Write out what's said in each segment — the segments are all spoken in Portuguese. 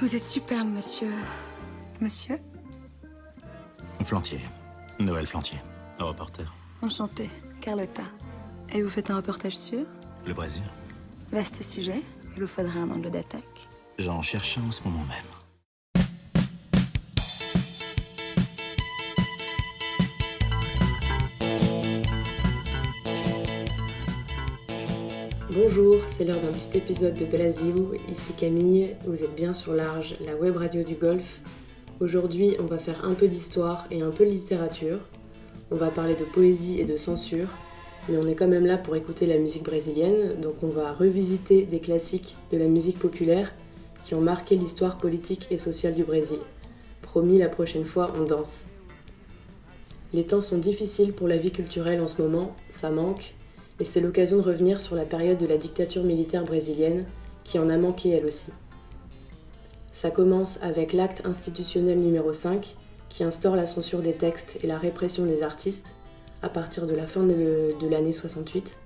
Vous êtes superbe, monsieur. Monsieur Flantier. Noël Flantier. Reporter. Enchanté, Carlotta. Et vous faites un reportage sur Le Brésil. Vaste sujet. Il vous faudrait un angle d'attaque. J'en cherche un en ce moment même. Bonjour, c'est l'heure d'un petit épisode de Brasil. Ici Camille, vous êtes bien sur Large, la web radio du Golfe. Aujourd'hui, on va faire un peu d'histoire et un peu de littérature. On va parler de poésie et de censure, mais on est quand même là pour écouter la musique brésilienne, donc on va revisiter des classiques de la musique populaire qui ont marqué l'histoire politique et sociale du Brésil. Promis, la prochaine fois, on danse. Les temps sont difficiles pour la vie culturelle en ce moment, ça manque, et c'est l'occasion de revenir sur la période de la dictature militaire brésilienne, qui en a manqué elle aussi. Ça commence avec l'acte institutionnel numéro 5, qui instaure la censure des textes et la répression des artistes à partir de la fin de, l'année 68,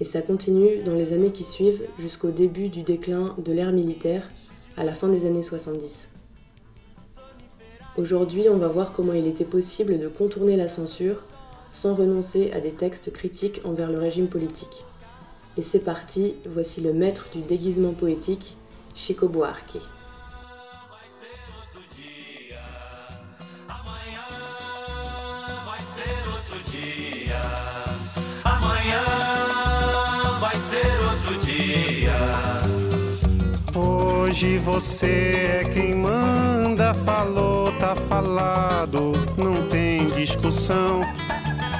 et ça continue dans les années qui suivent jusqu'au début du déclin de l'ère militaire à la fin des années 70. Aujourd'hui, on va voir comment il était possible de contourner la censure sans renoncer à des textes critiques envers le régime politique. Et c'est parti, voici le maître du déguisement poétique, Chico Buarque. Hoje você é quem manda, falou, tá falado, não tem discussão,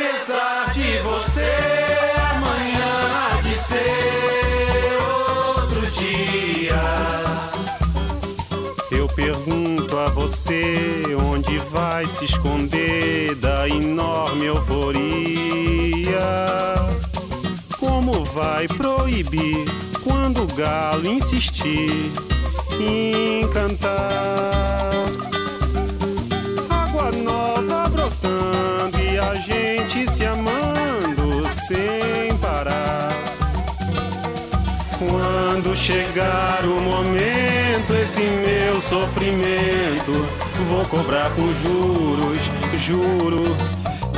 Apesar de você, amanhã há de ser outro dia. Eu pergunto a você onde vai se esconder da enorme euforia. Como vai proibir? quando o galo insistir em cantar. Sem parar. Quando chegar o momento, esse meu sofrimento, vou cobrar com juros, juro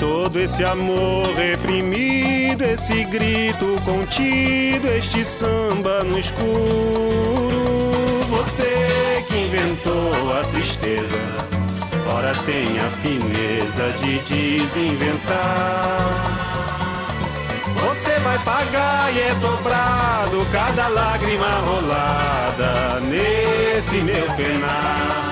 Todo esse amor reprimido, esse grito contido, este samba no escuro. Você que inventou a tristeza, ora tem a fineza de desinventar. Você vai pagar e é dobrado cada lágrima rolada nesse meu penar.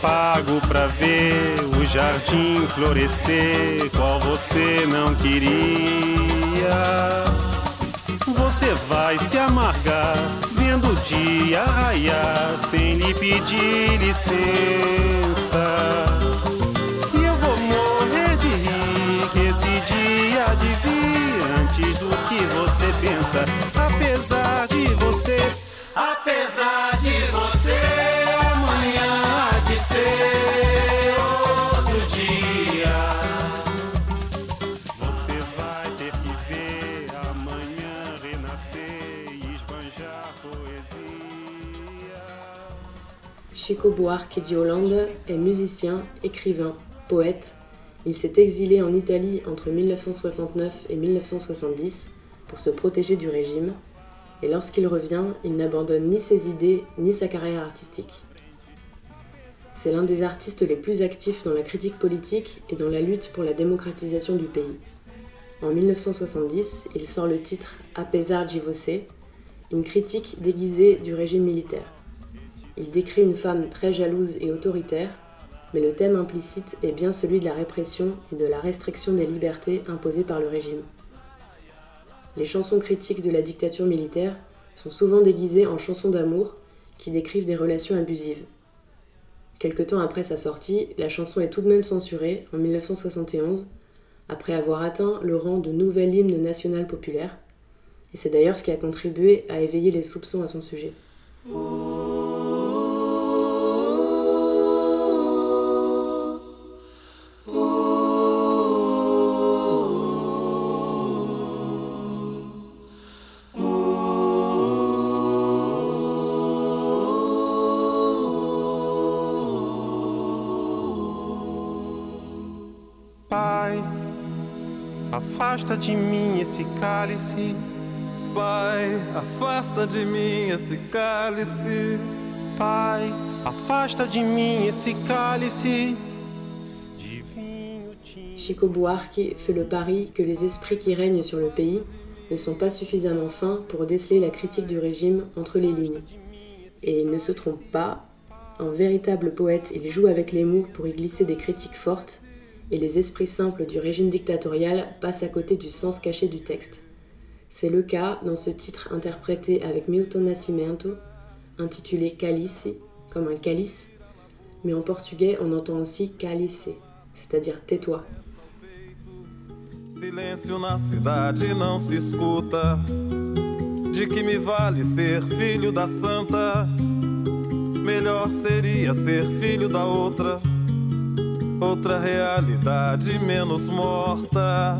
pago pra ver o jardim florescer, qual você não queria. Você vai se amargar vendo o dia raiar sem lhe pedir licença. E eu vou morrer de rir que esse dia de vir antes do que você pensa. Apesar de você, apesar de você. Chico Buarque de Hollande est musicien, écrivain, poète. Il s'est exilé en Italie entre 1969 et 1970 pour se protéger du régime, et lorsqu'il revient, il n'abandonne ni ses idées ni sa carrière artistique. C'est l'un des artistes les plus actifs dans la critique politique et dans la lutte pour la démocratisation du pays. En 1970, il sort le titre Apesar de você, une critique déguisée du régime militaire. Il décrit une femme très jalouse et autoritaire, mais le thème implicite est bien celui de la répression et de la restriction des libertés imposées par le régime. Les chansons critiques de la dictature militaire sont souvent déguisées en chansons d'amour qui décrivent des relations abusives. Quelque temps après sa sortie, la chanson est tout de même censurée en 1971, après avoir atteint le rang de nouvel hymne national populaire, et c'est d'ailleurs ce qui a contribué à éveiller les soupçons à son sujet. Afasta de mim esse cálice. Pai, afasta de mim esse cálice. Pai, afasta de mim esse cálice. De vinho tinto. Chico Buarque fait le pari que les esprits qui règnent sur le pays ne sont pas suffisamment fins pour déceler la critique du régime entre les lignes. Et il ne se trompe pas, un véritable poète, il joue avec les mots pour y glisser des critiques fortes, et les esprits simples du régime dictatorial passent à côté du sens caché du texte. C'est le cas dans ce titre interprété avec Milton Nascimento, intitulé Calice, comme un calice, mais en portugais on entend aussi calice, c'est-à-dire tais-toi. Silêncio na cidade não se escuta. De que me vale ser filho da santa? Melhor seria ser filho da outra. Outra realidade menos morta.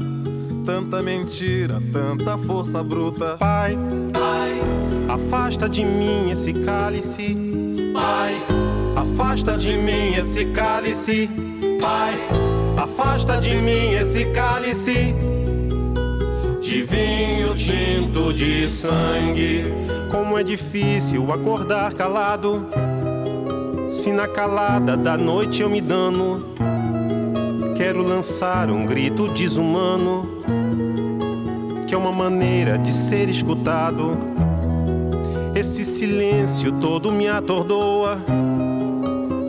Tanta mentira, tanta força bruta. Pai, afasta de mim esse cálice. Pai, afasta de mim esse cálice. Pai, afasta de mim esse cálice. De vinho tinto de sangue. Como é difícil acordar calado. Se na calada da noite eu me dano. Quero lançar um grito desumano. Que é uma maneira de ser escutado. Esse silêncio todo me atordoa.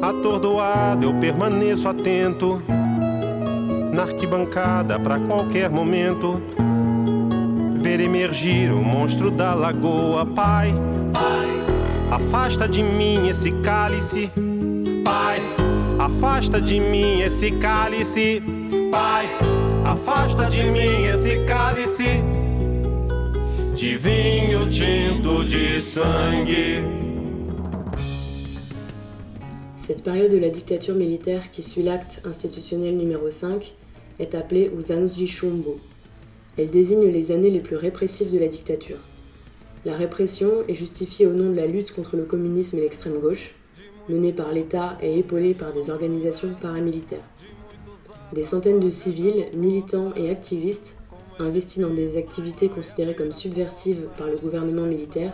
Atordoado eu permaneço atento. Na arquibancada pra qualquer momento. Ver emergir o monstro da lagoa. Pai, afasta de mim esse cálice. Afasta de mim. Pai, afasta de mim esse sangue. Cette période de la dictature militaire qui suit l'acte institutionnel numéro 5 est appelée de chumbo. Elle désigne les années les plus répressives de la dictature. La répression est justifiée au nom de la lutte contre le communisme et l'extrême gauche, menée par l'État et épaulée par des organisations paramilitaires. Des centaines de civils, militants et activistes, investis dans des activités considérées comme subversives par le gouvernement militaire,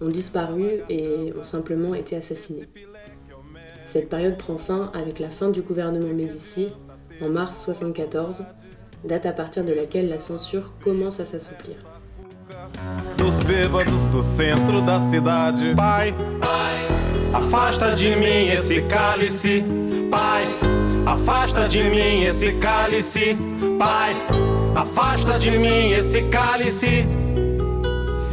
ont disparu et ont simplement été assassinés. Cette période prend fin avec la fin du gouvernement Médici en mars 1974, date à partir de laquelle la censure commence à s'assouplir. Afasta de mim esse cálice. Pai, afasta de mim esse cálice. Pai, afasta de mim esse cálice.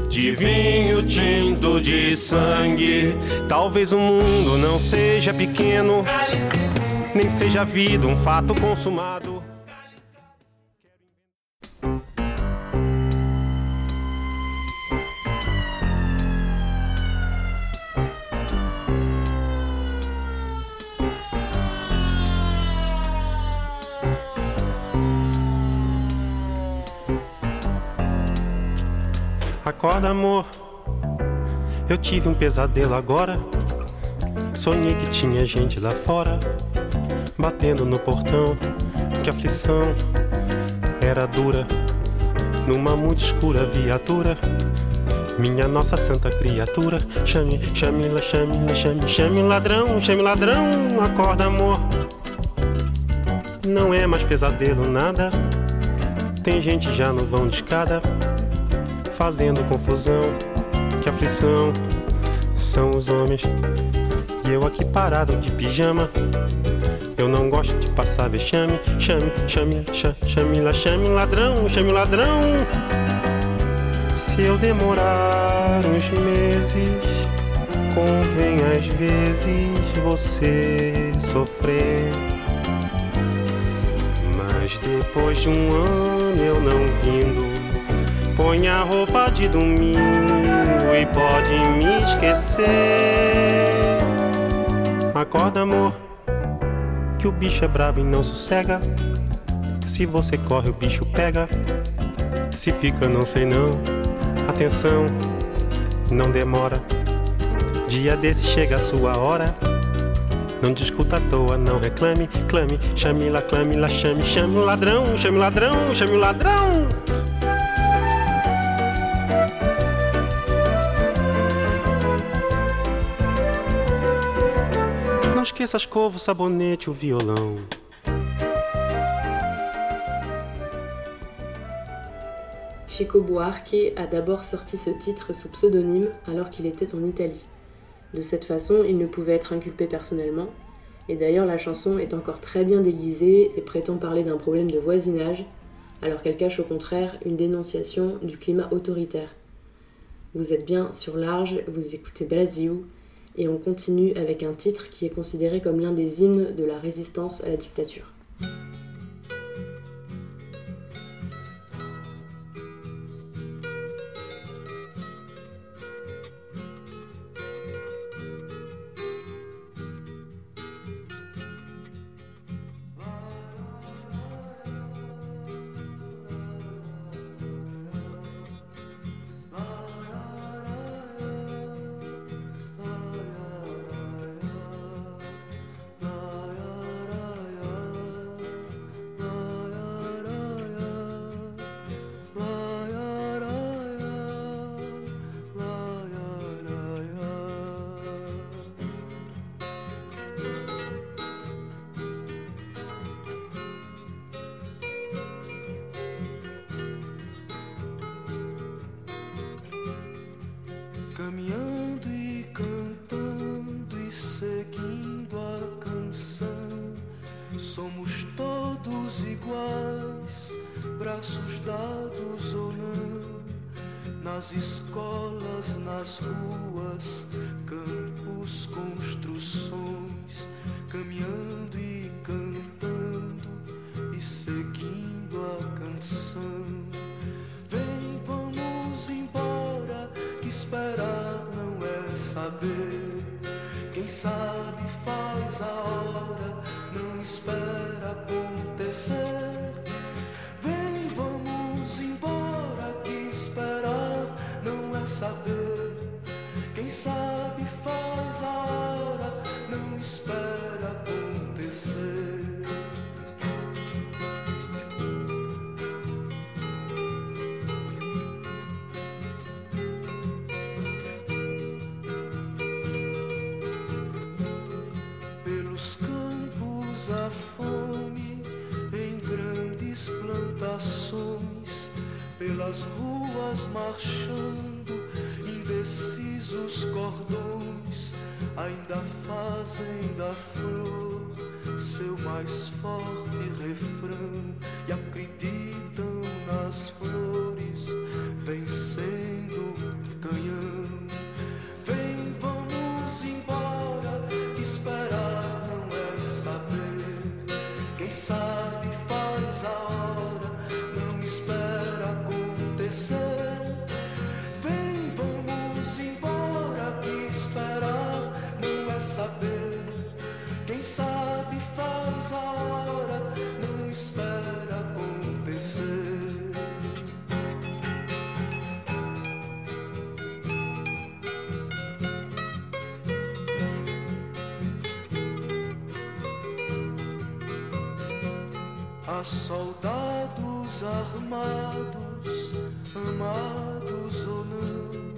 De vinho tinto de sangue. Talvez o mundo não seja pequeno, nem seja a vida um fato consumado. Acorda, amor. Eu tive um pesadelo agora. Sonhei que tinha gente lá fora, batendo no portão. Que aflição era dura. Numa muito escura viatura. Minha nossa santa criatura. Chame, chame, la, chame, la, chame, chame ladrão, chame ladrão. Acorda, amor. Não é mais pesadelo, nada. Tem gente já no vão de escada fazendo confusão. Que aflição são os homens. E eu aqui parado de pijama. Eu não gosto de passar vexame. Chame, chame, chame, chame chame ladrão, chame ladrão. Se eu demorar uns meses, convém às vezes você sofrer. Mas depois de um ano eu não vindo, põe a roupa de domingo e pode me esquecer. Acorda, amor, que o bicho é brabo e não sossega. Se você corre, o bicho pega. Se fica, não sei não. Atenção, não demora. Dia desse chega a sua hora. Não discuta à toa, não reclame, clame, chame lá, clame lá, chame, chame o ladrão, chame o ladrão, chame o ladrão. Chico Buarque a d'abord sorti ce titre sous pseudonyme alors qu'il était en Italie. De cette façon, il ne pouvait être inculpé personnellement, et d'ailleurs la chanson est encore très bien déguisée et prétend parler d'un problème de voisinage, alors qu'elle cache au contraire une dénonciation du climat autoritaire. Vous êtes bien sur Large, vous écoutez Brasil, et on continue avec un titre qui est considéré comme l'un des hymnes de la résistance à la dictature. Nas escolas, nas ruas, pelas ruas marchando, indecisos cordões, ainda fazem da flor Há soldados armados, amados ou não,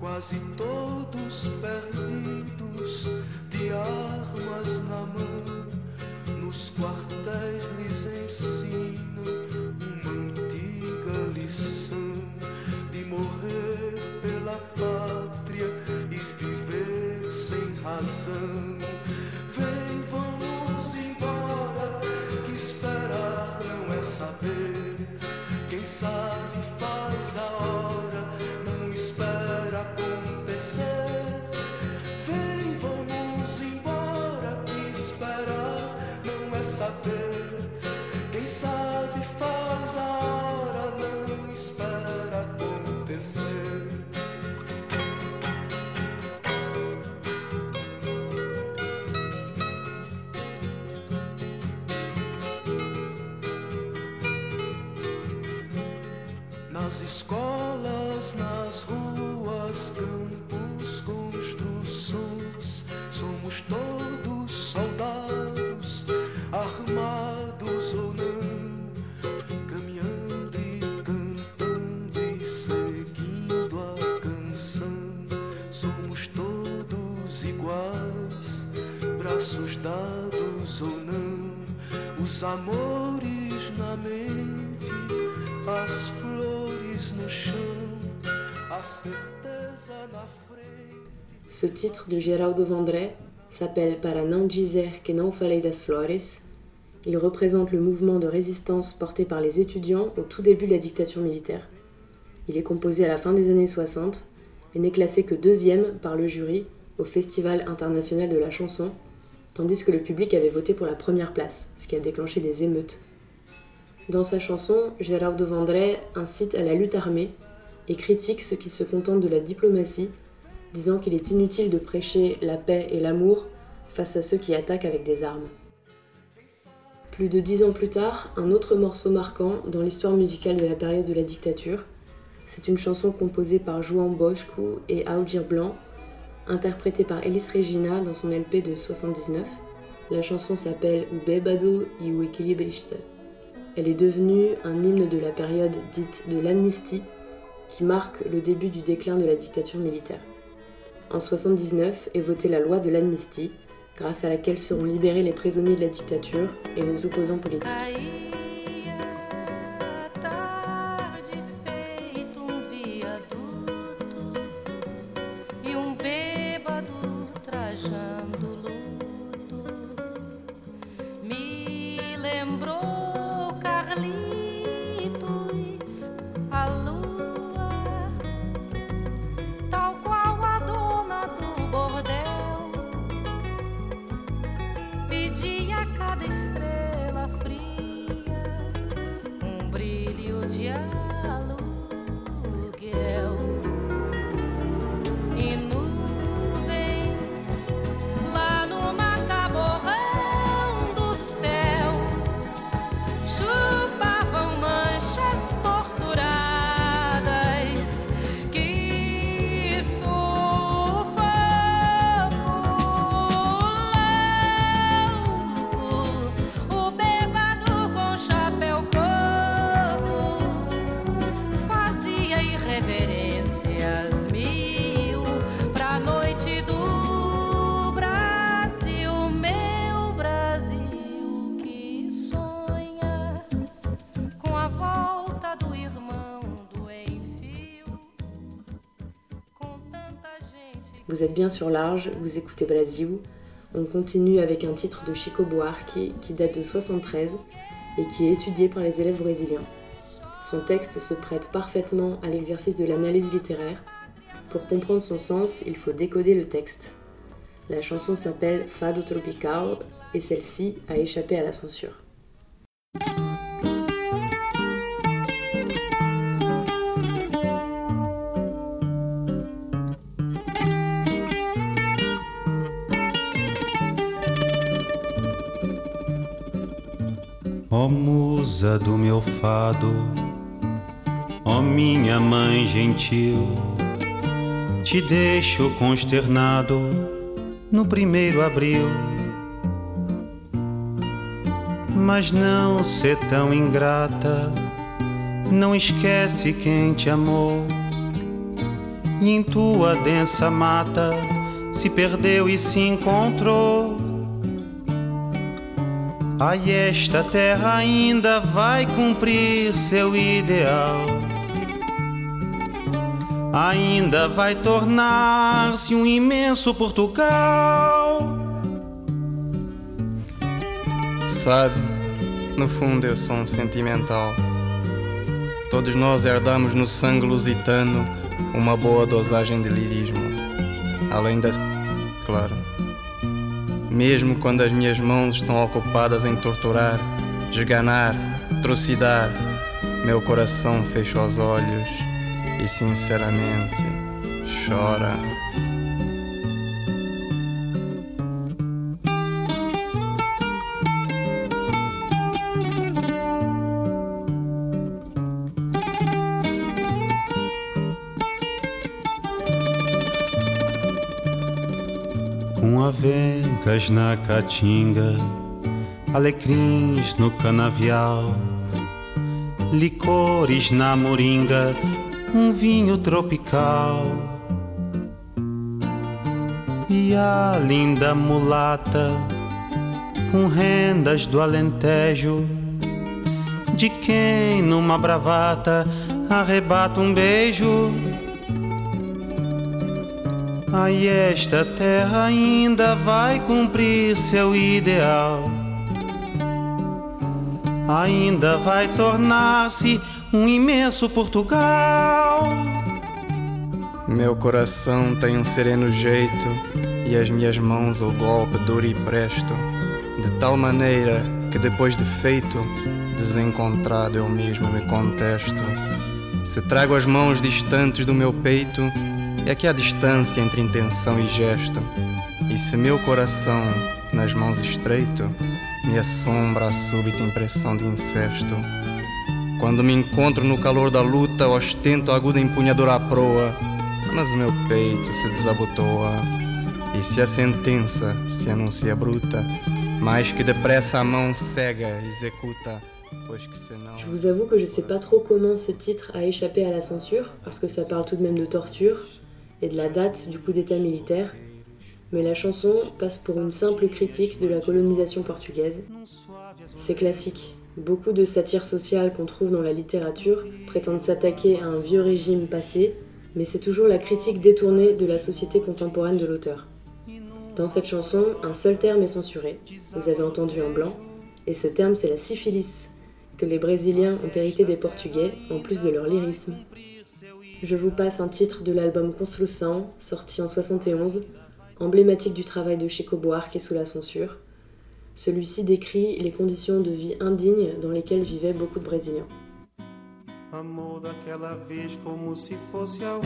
quase todos perdidos, de armas na mão. Nos quartéis lhes ensinam Ce titre de Geraldo Vandré s'appelle Para não dizer que não falei das flores. Il représente le mouvement de résistance porté par les étudiants au tout début de la dictature militaire. Il est composé à la fin des années 60 et n'est classé que deuxième par le jury au Festival international de la chanson, tandis que le public avait voté pour la première place, ce qui a déclenché des émeutes. Dans sa chanson, Geraldo Vandré incite à la lutte armée et critique ceux qui se contentent de la diplomatie, disant qu'il est inutile de prêcher la paix et l'amour face à ceux qui attaquent avec des armes. Plus de dix ans plus tard, un autre morceau marquant dans l'histoire musicale de la période de la dictature, c'est une chanson composée par João Bosco et Aldir Blanc, interprétée par Elis Regina dans son LP de 79. La chanson s'appelle O Bêbado e o Equilibrista. Elle est devenue un hymne de la période dite de l'amnistie, qui marque le début du déclin de la dictature militaire. En 79 est votée la loi de l'amnistie, grâce à laquelle seront libérés les prisonniers de la dictature et les opposants politiques. Vous êtes bien sur Large, vous écoutez Brasil. On continue avec un titre de Chico Buarque qui date de 73 et qui est étudié par les élèves brésiliens. Son texte se prête parfaitement à l'exercice de l'analyse littéraire. Pour comprendre son sens, il faut décoder le texte. La chanson s'appelle Fado Tropical et celle-ci a échappé à la censure. Ó musa do meu fado, ó minha mãe gentil, te deixo consternado no primeiro abril. Mas não ser tão ingrata, não esquece quem te amou. E em tua densa mata se perdeu e se encontrou. Ai, esta terra ainda vai cumprir seu ideal. Ainda vai tornar-se um imenso Portugal. Sabe, no fundo eu sou um sentimental. Todos nós herdamos no sangue lusitano uma boa dosagem de lirismo. Além da. Claro. Mesmo quando as minhas mãos estão ocupadas em torturar, esganar, trucidar, meu coração fecha os olhos e sinceramente chora. Avencas na caatinga, alecrins no canavial, licores na moringa, um vinho tropical. E a linda mulata, com rendas do Alentejo, de quem numa bravata arrebata um beijo. Aí esta terra ainda vai cumprir seu ideal. Ainda vai tornar-se um imenso Portugal. Meu coração tem um sereno jeito e as minhas mãos o golpe duro e presto, de tal maneira que depois de feito, desencontrado eu mesmo me contesto. Se trago as mãos distantes do meu peito, é que há distância entre intenção e gesto. E se meu coração nas mãos estreito, me assombra a súbita impressão de incesto. Quando me encontro no calor da luta, ostento a aguda empunhadura à proa, mas o meu peito se desabotoa. E se a sentença se anuncia bruta, mais que depressa a mão cega executa. Je vous avoue que je sais pas trop comment ce titre a échappé à la censure, parce que ça parle tout de même de torture et de la date du coup d'état militaire, mais la chanson passe pour une simple critique de la colonisation portugaise. C'est classique. Beaucoup de satires sociales qu'on trouve dans la littérature prétendent s'attaquer à un vieux régime passé, mais c'est toujours la critique détournée de la société contemporaine de l'auteur. Dans cette chanson, un seul terme est censuré. Vous avez entendu un blanc, et ce terme c'est la syphilis, que les Brésiliens ont hérité des Portugais, en plus de leur lyrisme. Je vous passe un titre de l'album Construção, sorti en 71, emblématique du travail de Chico Buarque sous la censure. Celui-ci décrit les conditions de vie indignes dans lesquelles vivaient beaucoup de Brésiliens. Amor daquela vez como se fosse a.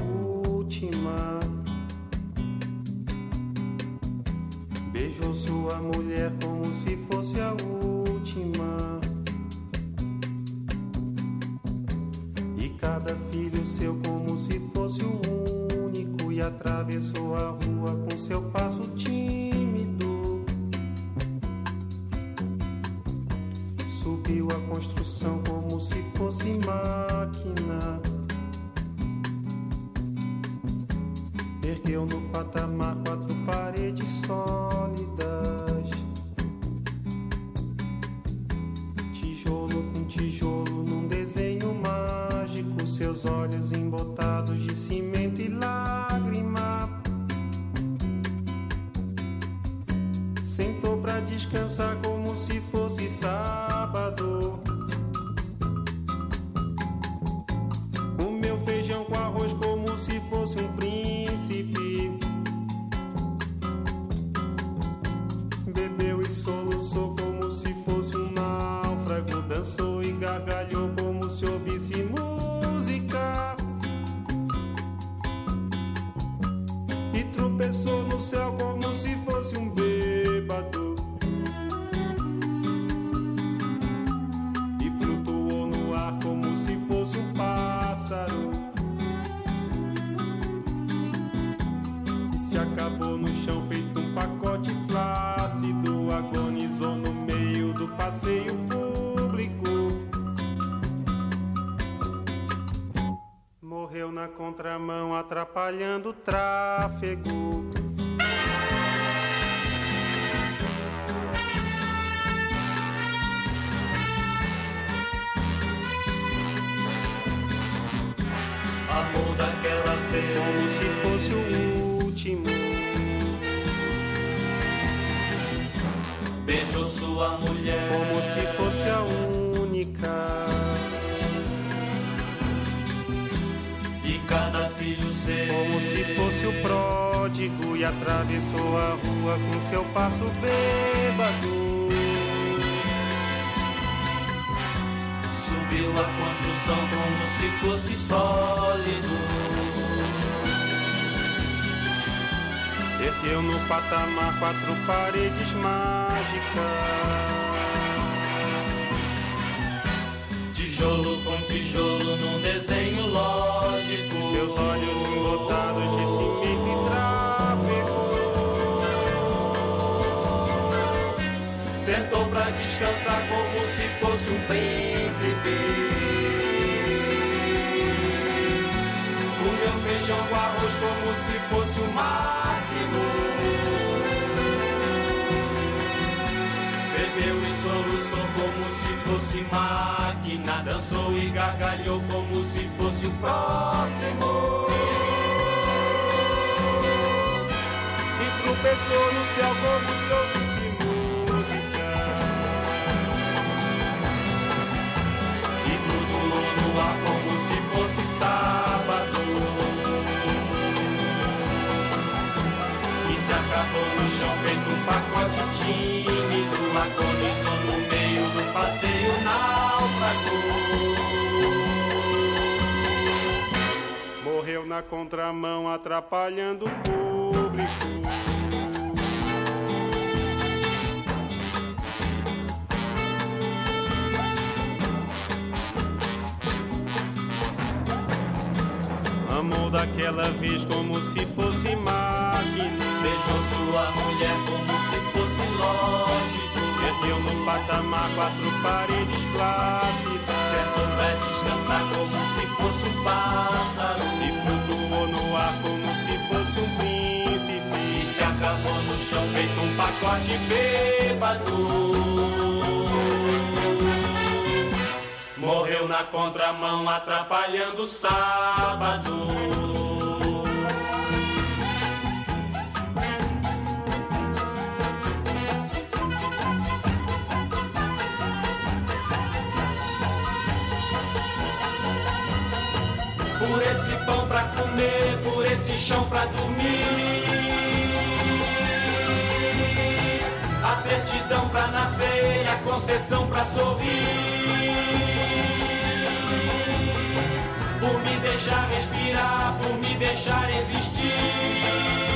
Beijou sua mulher como se fosse a. E cada filho seu atravessou a rua com seu passo tímido. Subiu a construção contramão, atrapalhando o tráfego. Amor daquela vez Como se fosse o último. Beijou sua mulher Como se fosse o pródigo e atravessou a rua com seu passo bêbado. Subiu a construção como se fosse sólido Ergueu no patamar quatro paredes mágicas. com tijolo num desenho lógico. Seus olhos lotados de cimento e tráfego. Sentou pra descansar como se fosse um príncipe. Comeu feijão com arroz como se fosse o máximo. Próximo. E tropeçou no céu como se ouvisse música. E flutuou no ar como se fosse sábado. E se acabou no chão feito um pacote tímido. Agonizou na contramão, atrapalhando o público. Amou daquela vez como se fosse máquina. Beijou sua mulher como se fosse lógico. Perdeu no patamar quatro paredes flácidas. Sentou pra descansar como se fosse um pássaro. Como se fosse um príncipe. Se acabou no chão feito um pacote bêbado. Morreu na contramão, atrapalhando o sábado. Por esse pra comer, por esse chão pra dormir. A certidão pra nascer e a concessão pra sorrir. Por me deixar respirar, por me deixar existir.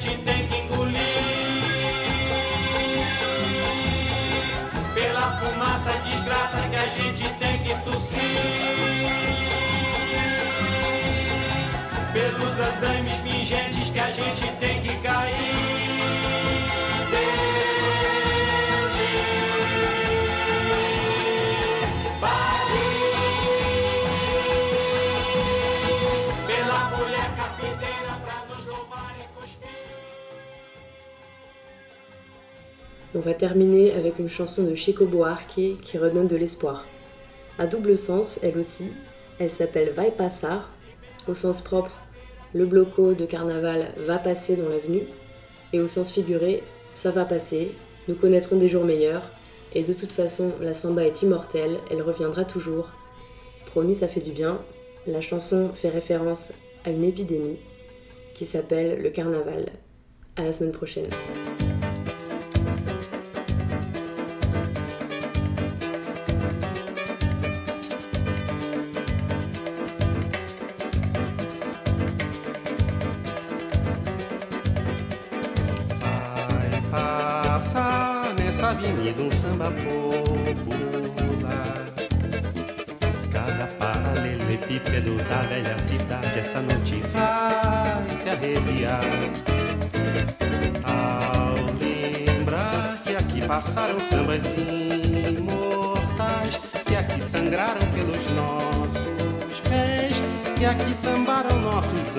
Gente tem que engolir. Pela fumaça desgraça que a gente tem que tossir. Pelos andames pingentes que a gente tem que cair. On va terminer avec une chanson de Chico Buarque qui redonne de l'espoir. À double sens, elle aussi, elle s'appelle Vai Passar. Au sens propre, le bloco de carnaval va passer dans l'avenue. Et au sens figuré, ça va passer, nous connaîtrons des jours meilleurs. Et de toute façon, la samba est immortelle, elle reviendra toujours. Promis, ça fait du bien. La chanson fait référence à une épidémie qui s'appelle le carnaval. À la semaine prochaine. Que aqui sambaram nossos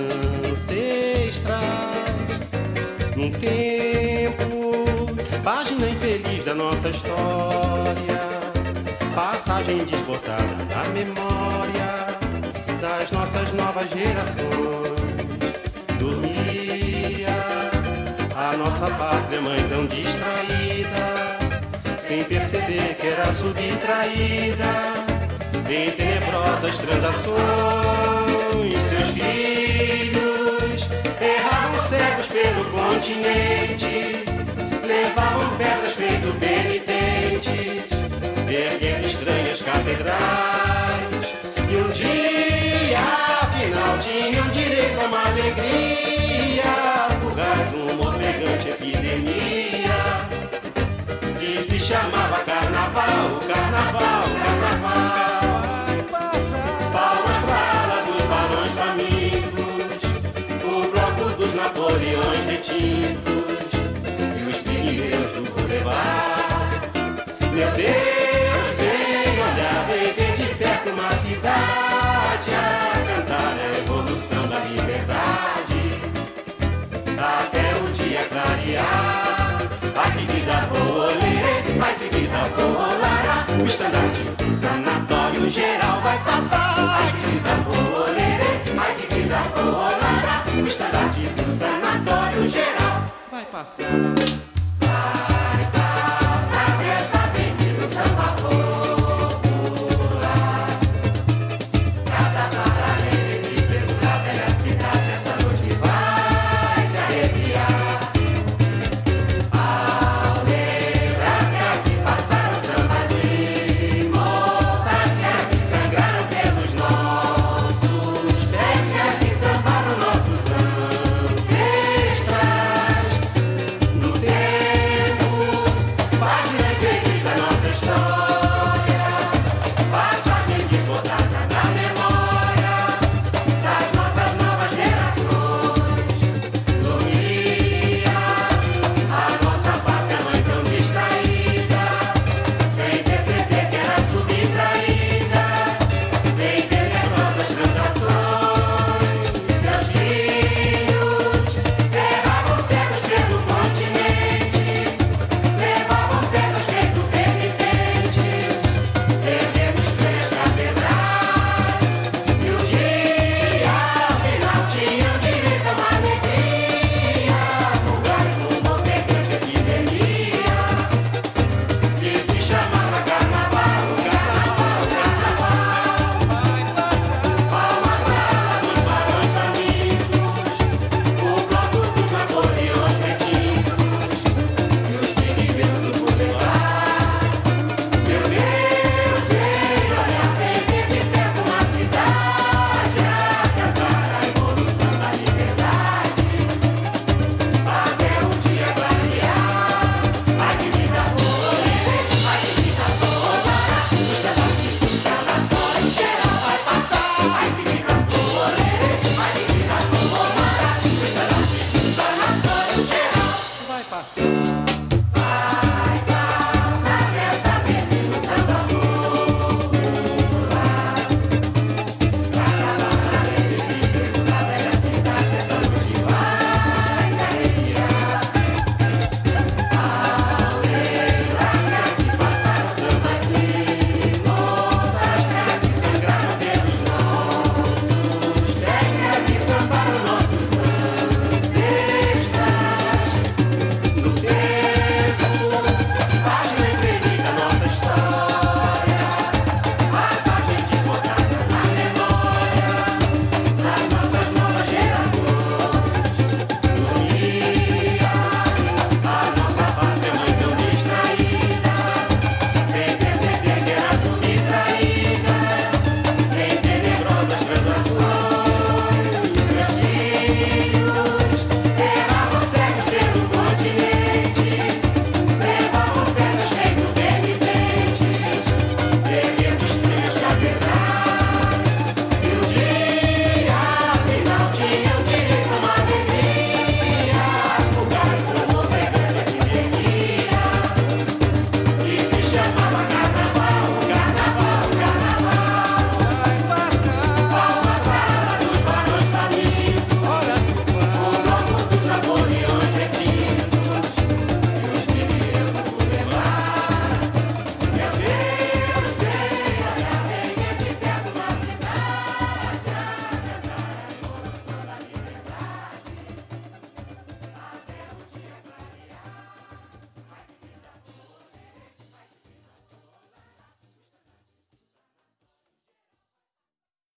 ancestrais num tempo, página infeliz da nossa história, passagem desbotada na memória das nossas novas gerações. Dormia a nossa pátria mãe tão distraída, sem perceber que era subtraída em tenebrosas transações. Filhos. Erravam cegos pelo continente, levavam pedras feito penitentes, erguendo estranhas catedrais. E um dia, afinal, tinham direito a uma alegria, fugaz, uma ofegante epidemia, que se chamava geral vai passar. Ai que vida boa, lerê, ai que vida lara. O estandarte do sanatório geral vai passar.